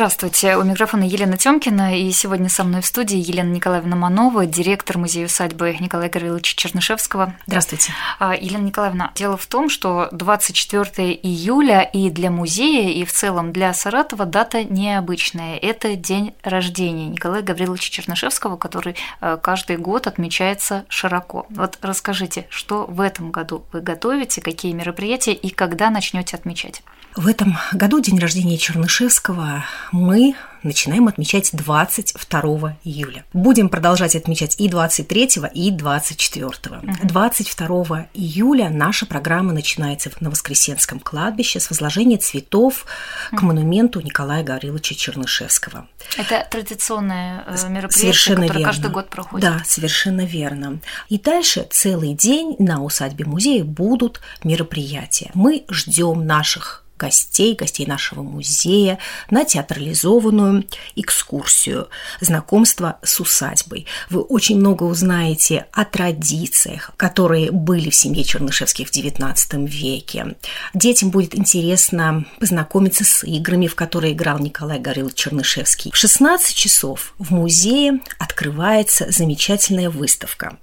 Здравствуйте, у микрофона Елена Тёмкина, и сегодня со мной в студии Елена Николаевна Манова, директор музея усадьбы Николая Гавриловича Чернышевского. Здравствуйте. А, Елена Николаевна, дело в том, что 24 июля и для музея, и в целом для Саратова дата необычная. Это день рождения Николая Гавриловича Чернышевского, который э, каждый год отмечается широко. Вот расскажите, что в этом году вы готовите, какие мероприятия и когда начнете отмечать? В этом году день рождения Чернышевского мы начинаем отмечать 22 июля. Будем продолжать отмечать и 23, и 24. Угу. 22 июля наша программа начинается на Воскресенском кладбище с возложения цветов к монументу Николая Гавриловича Чернышевского. Это традиционное э, мероприятие, совершенно которое верно. каждый год проходит. Да, совершенно верно. И дальше целый день на усадьбе музея будут мероприятия. Мы ждем наших гостей, гостей нашего музея на театрализованную экскурсию, знакомство с усадьбой. Вы очень много узнаете о традициях, которые были в семье Чернышевских в XIX веке. Детям будет интересно познакомиться с играми, в которые играл Николай Горилович Чернышевский. В 16 часов в музее открывается замечательная выставка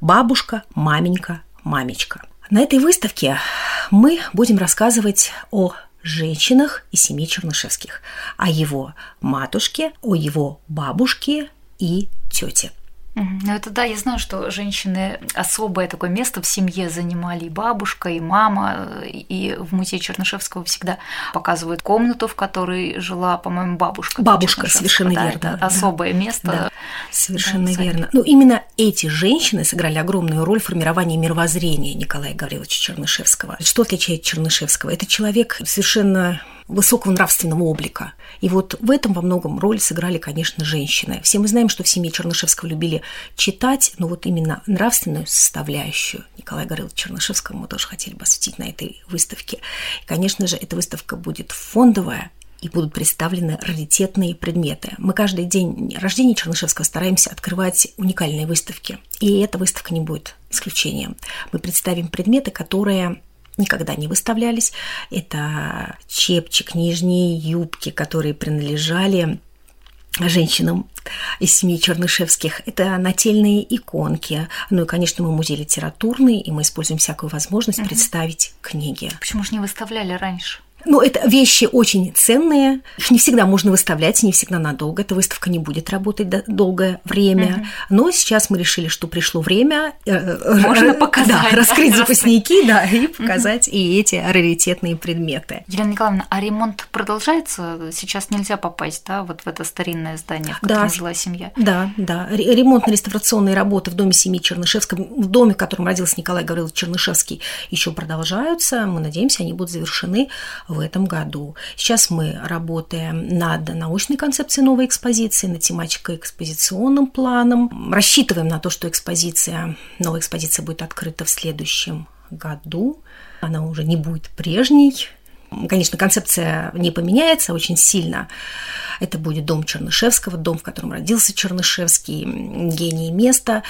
«Бабушка, маменька, мамечка». На этой выставке мы будем рассказывать о женщинах и семье Чернышевских, о его матушке, о его бабушке и тете. Ну, это да, я знаю, что женщины особое такое место в семье занимали и бабушка, и мама, и в музее Чернышевского всегда показывают комнату, в которой жила, по-моему, бабушка. Бабушка, совершенно да, верно. Это да. особое место. Да, совершенно да, верно. Ну, именно эти женщины сыграли огромную роль в формировании мировоззрения Николая Гавриловича Чернышевского. Что отличает Чернышевского? Это человек совершенно высокого нравственного облика. И вот в этом во многом роль сыграли, конечно, женщины. Все мы знаем, что в семье Чернышевского любили читать, но вот именно нравственную составляющую Николая Горылова Чернышевского мы тоже хотели бы осветить на этой выставке. И, конечно же, эта выставка будет фондовая, и будут представлены раритетные предметы. Мы каждый день рождения Чернышевского стараемся открывать уникальные выставки, и эта выставка не будет исключением. Мы представим предметы, которые никогда не выставлялись. Это чепчик, нижние юбки, которые принадлежали женщинам из семьи Чернышевских. Это нательные иконки. Ну и, конечно, мы музей литературный, и мы используем всякую возможность угу. представить книги. Почему же не выставляли раньше? Ну, это вещи очень ценные. Их не всегда можно выставлять, не всегда надолго. Эта выставка не будет работать долгое время. Угу. Но сейчас мы решили, что пришло время э, можно показать, да, раскрыть запасники, да, и показать угу. и эти раритетные предметы. Елена Николаевна, а ремонт продолжается? Сейчас нельзя попасть, да, вот в это старинное здание, в котором да, жила семья? Да, да. Ремонтно-реставрационные работы в доме семьи Чернышевского, в доме, в котором родился Николай Гаврилович Чернышевский, еще продолжаются. Мы надеемся, они будут завершены в этом году. Сейчас мы работаем над научной концепцией новой экспозиции, над тематико-экспозиционным планом. Рассчитываем на то, что экспозиция, новая экспозиция будет открыта в следующем году. Она уже не будет прежней. Конечно, концепция не поменяется очень сильно. Это будет дом Чернышевского, дом, в котором родился Чернышевский, гений места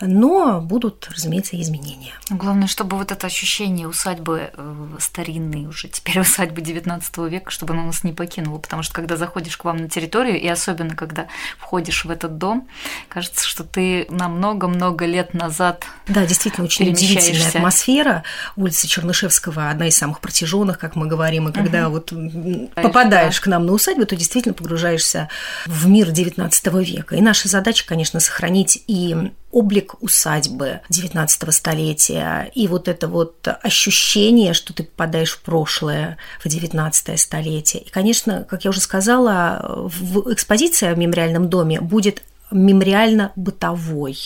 но будут, разумеется, изменения. Главное, чтобы вот это ощущение усадьбы э, старинной уже теперь усадьбы 19 века, чтобы оно нас не покинуло, потому что когда заходишь к вам на территорию, и особенно когда входишь в этот дом, кажется, что ты на много-много лет назад Да, действительно, очень удивительная атмосфера. Улица Чернышевского одна из самых протяженных, как мы говорим, и когда угу. вот попадаешь да. к нам на усадьбу, то действительно погружаешься в мир 19 века. И наша задача, конечно, сохранить и облик усадьбы 19 столетия и вот это вот ощущение, что ты попадаешь в прошлое, в 19 столетие. И, конечно, как я уже сказала, в экспозиция в мемориальном доме будет мемориально-бытовой.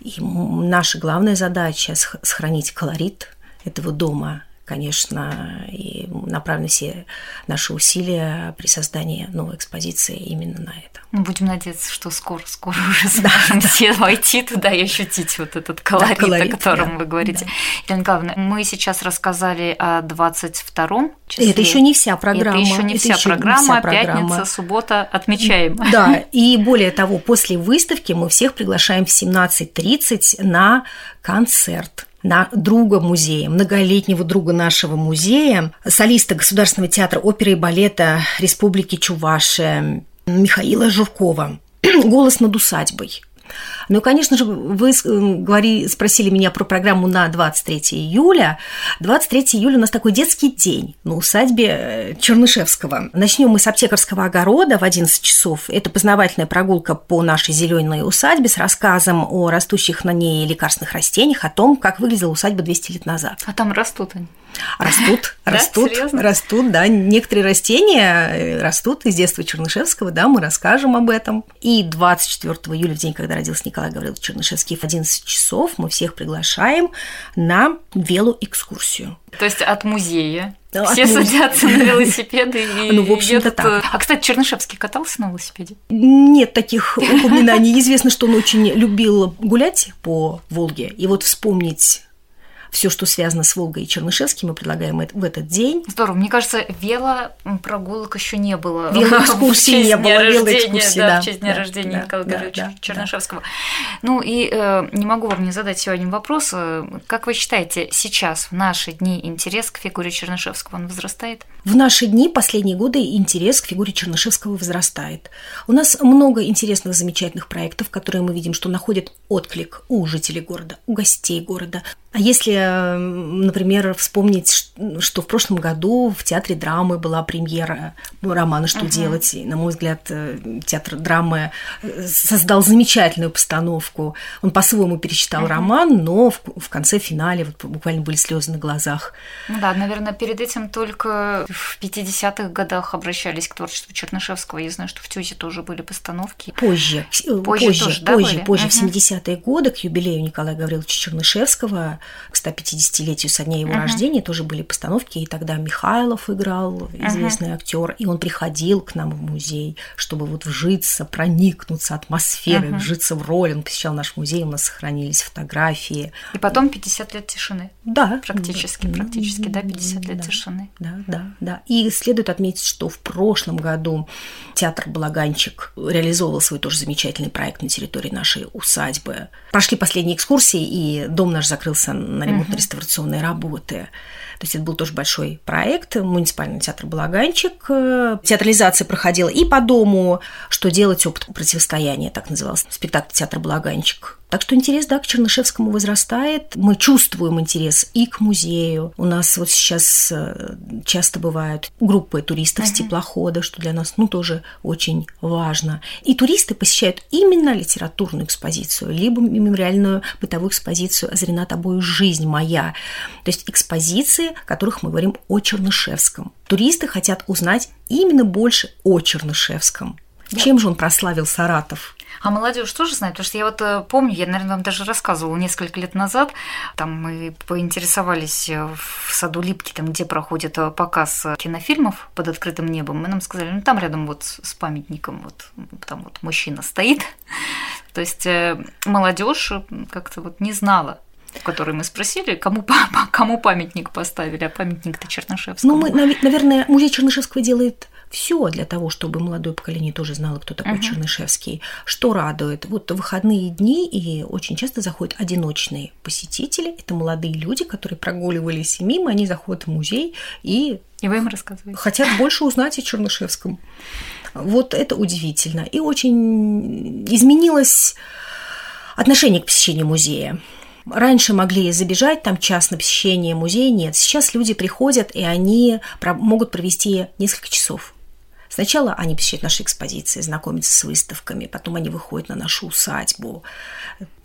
И наша главная задача – сохранить колорит этого дома конечно, и направлены все наши усилия при создании новой экспозиции именно на это. Будем надеяться, что скоро, скоро уже сможем да, все да. войти туда и ощутить вот этот колорит, да, колорит о котором да, вы говорите. Да. Елена Николаевна, мы сейчас рассказали о 22-м числе. Это еще не вся программа. Это еще не, это вся, еще программа. не вся программа. Пятница, суббота отмечаем. Да, и более того, после выставки мы всех приглашаем в 17.30 на концерт на друга музея, многолетнего друга нашего музея, солиста Государственного театра оперы и балета Республики Чувашия Михаила Журкова «Голос над усадьбой». Ну, конечно же, вы говори, спросили меня про программу на 23 июля. 23 июля у нас такой детский день на усадьбе э, Чернышевского. Начнем мы с аптекарского огорода в 11 часов. Это познавательная прогулка по нашей зеленой усадьбе с рассказом о растущих на ней лекарственных растениях, о том, как выглядела усадьба 200 лет назад. А там растут они? Растут, растут, растут, да. Некоторые растения э, растут из детства Чернышевского, да, мы расскажем об этом. И 24 июля, в день, когда родился Николай Гаврилович Чернышевский, в 11 часов мы всех приглашаем на велоэкскурсию. То есть от музея ну, Все садятся на велосипеды и Ну, в общем-то, так. Э, а, кстати, Чернышевский катался на велосипеде? Нет таких упоминаний. Известно, что он очень любил гулять по Волге. И вот вспомнить все, что связано с Волгой и Чернышевским, мы предлагаем в этот день. Здорово. Мне кажется, велопрогулок еще не было. Велоэкскурсии не было. Велоэкскурсии, да, в честь дня рождения Николая Гавриловича Чернышевского. Ну и э, не могу вам не задать сегодня вопрос. Э, как вы считаете, сейчас, в наши дни, интерес к фигуре Чернышевского, он возрастает? В наши дни, последние годы, интерес к фигуре Чернышевского возрастает. У нас много интересных, замечательных проектов, которые мы видим, что находят отклик у жителей города, у гостей города. А если, например, вспомнить, что в прошлом году в театре драмы была премьера романа «Что uh-huh. делать?», и, на мой взгляд, э, театр драмы э, создал замечательную постановку. Он по-своему перечитал uh-huh. роман, но в, в конце финале вот буквально были слезы на глазах. Ну да, наверное, перед этим только в 50-х годах обращались к творчеству Чернышевского. Я знаю, что в Тюзе тоже были постановки. Позже, э, позже, позже, тоже, да, позже, позже uh-huh. в 70-е годы, к юбилею Николая Гавриловича Чернышевского к 150-летию со дня его uh-huh. рождения тоже были постановки, и тогда Михайлов играл, известный uh-huh. актер, и он приходил к нам в музей, чтобы вот вжиться, проникнуться атмосферой, uh-huh. вжиться в роль. Он посещал наш музей, у нас сохранились фотографии. И потом 50 лет тишины. Да. Практически, да. практически, да, 50 лет да. тишины. Да, да, да. И следует отметить, что в прошлом году театр «Балаганчик» реализовывал свой тоже замечательный проект на территории нашей усадьбы. Прошли последние экскурсии, и дом наш закрылся на ремонтно-реставрационные работы. То есть это был тоже большой проект, муниципальный театр «Балаганчик». Театрализация проходила и по дому, что делать опыт противостояния, так назывался, спектакль театра «Балаганчик». Так что интерес, да, к Чернышевскому возрастает. Мы чувствуем интерес и к музею. У нас вот сейчас э, часто бывают группы туристов uh-huh. с теплохода, что для нас, ну, тоже очень важно. И туристы посещают именно литературную экспозицию, либо мемориальную бытовую экспозицию «Озрена тобою жизнь моя». То есть экспозиции, которых мы говорим о Чернышевском. Туристы хотят узнать именно больше о Чернышевском. Чем же он прославил Саратов? А молодежь тоже знает, потому что я вот э, помню, я, наверное, вам даже рассказывала несколько лет назад, там мы поинтересовались э, в саду Липки, там, где проходит э, показ кинофильмов под открытым небом, мы нам сказали, ну там рядом вот с памятником вот там вот мужчина стоит, то есть молодежь как-то вот не знала в которой мы спросили, кому, кому памятник поставили, а памятник-то Чернышевскому. Ну, мы, наверное, музей Чернышевского делает все для того, чтобы молодое поколение тоже знало, кто такой uh-huh. Чернышевский. Что радует? Вот выходные дни, и очень часто заходят одиночные посетители. Это молодые люди, которые прогуливались мимо, они заходят в музей и... И вы им рассказываете. Хотят больше узнать о Чернышевском. Вот это удивительно. И очень изменилось отношение к посещению музея. Раньше могли забежать, там час на посещение музея, нет. Сейчас люди приходят, и они могут провести несколько часов. Сначала они посещают наши экспозиции, знакомятся с выставками, потом они выходят на нашу усадьбу,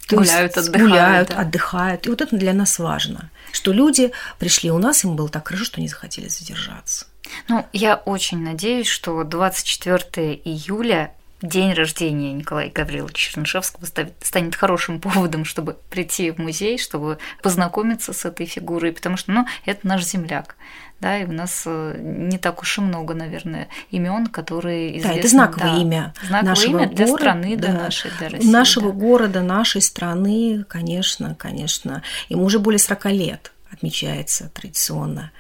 то гуляют, есть, отдыхают. Гуляют, да. отдыхают. И вот это для нас важно, что люди пришли у нас, им было так хорошо, что они захотели задержаться. Ну, я очень надеюсь, что 24 июля день рождения Николая Гавриловича Чернышевского станет хорошим поводом, чтобы прийти в музей, чтобы познакомиться с этой фигурой, потому что, ну, это наш земляк да, и у нас э, не так уж и много, наверное, имен, которые известны. Да, это знаковое да, имя знаковое нашего имя для города, страны, да, для нашей, для России. Нашего да. города, нашей страны, конечно, конечно. Ему уже более 40 лет отмечается традиционно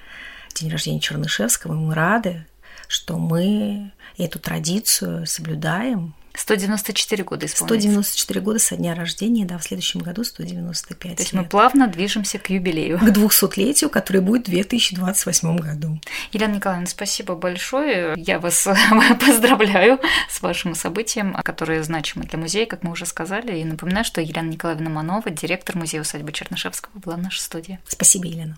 день рождения Чернышевского, и мы рады, что мы эту традицию соблюдаем, 194 года исполняется. 194 года со дня рождения, да, в следующем году 195 То есть лет. мы плавно движемся к юбилею. К 200-летию, который будет в 2028 году. Елена Николаевна, спасибо большое. Я вас поздравляю с вашим событием, которое значимо для музея, как мы уже сказали. И напоминаю, что Елена Николаевна Манова, директор музея усадьбы Чернышевского, была в нашей студии. Спасибо, Елена.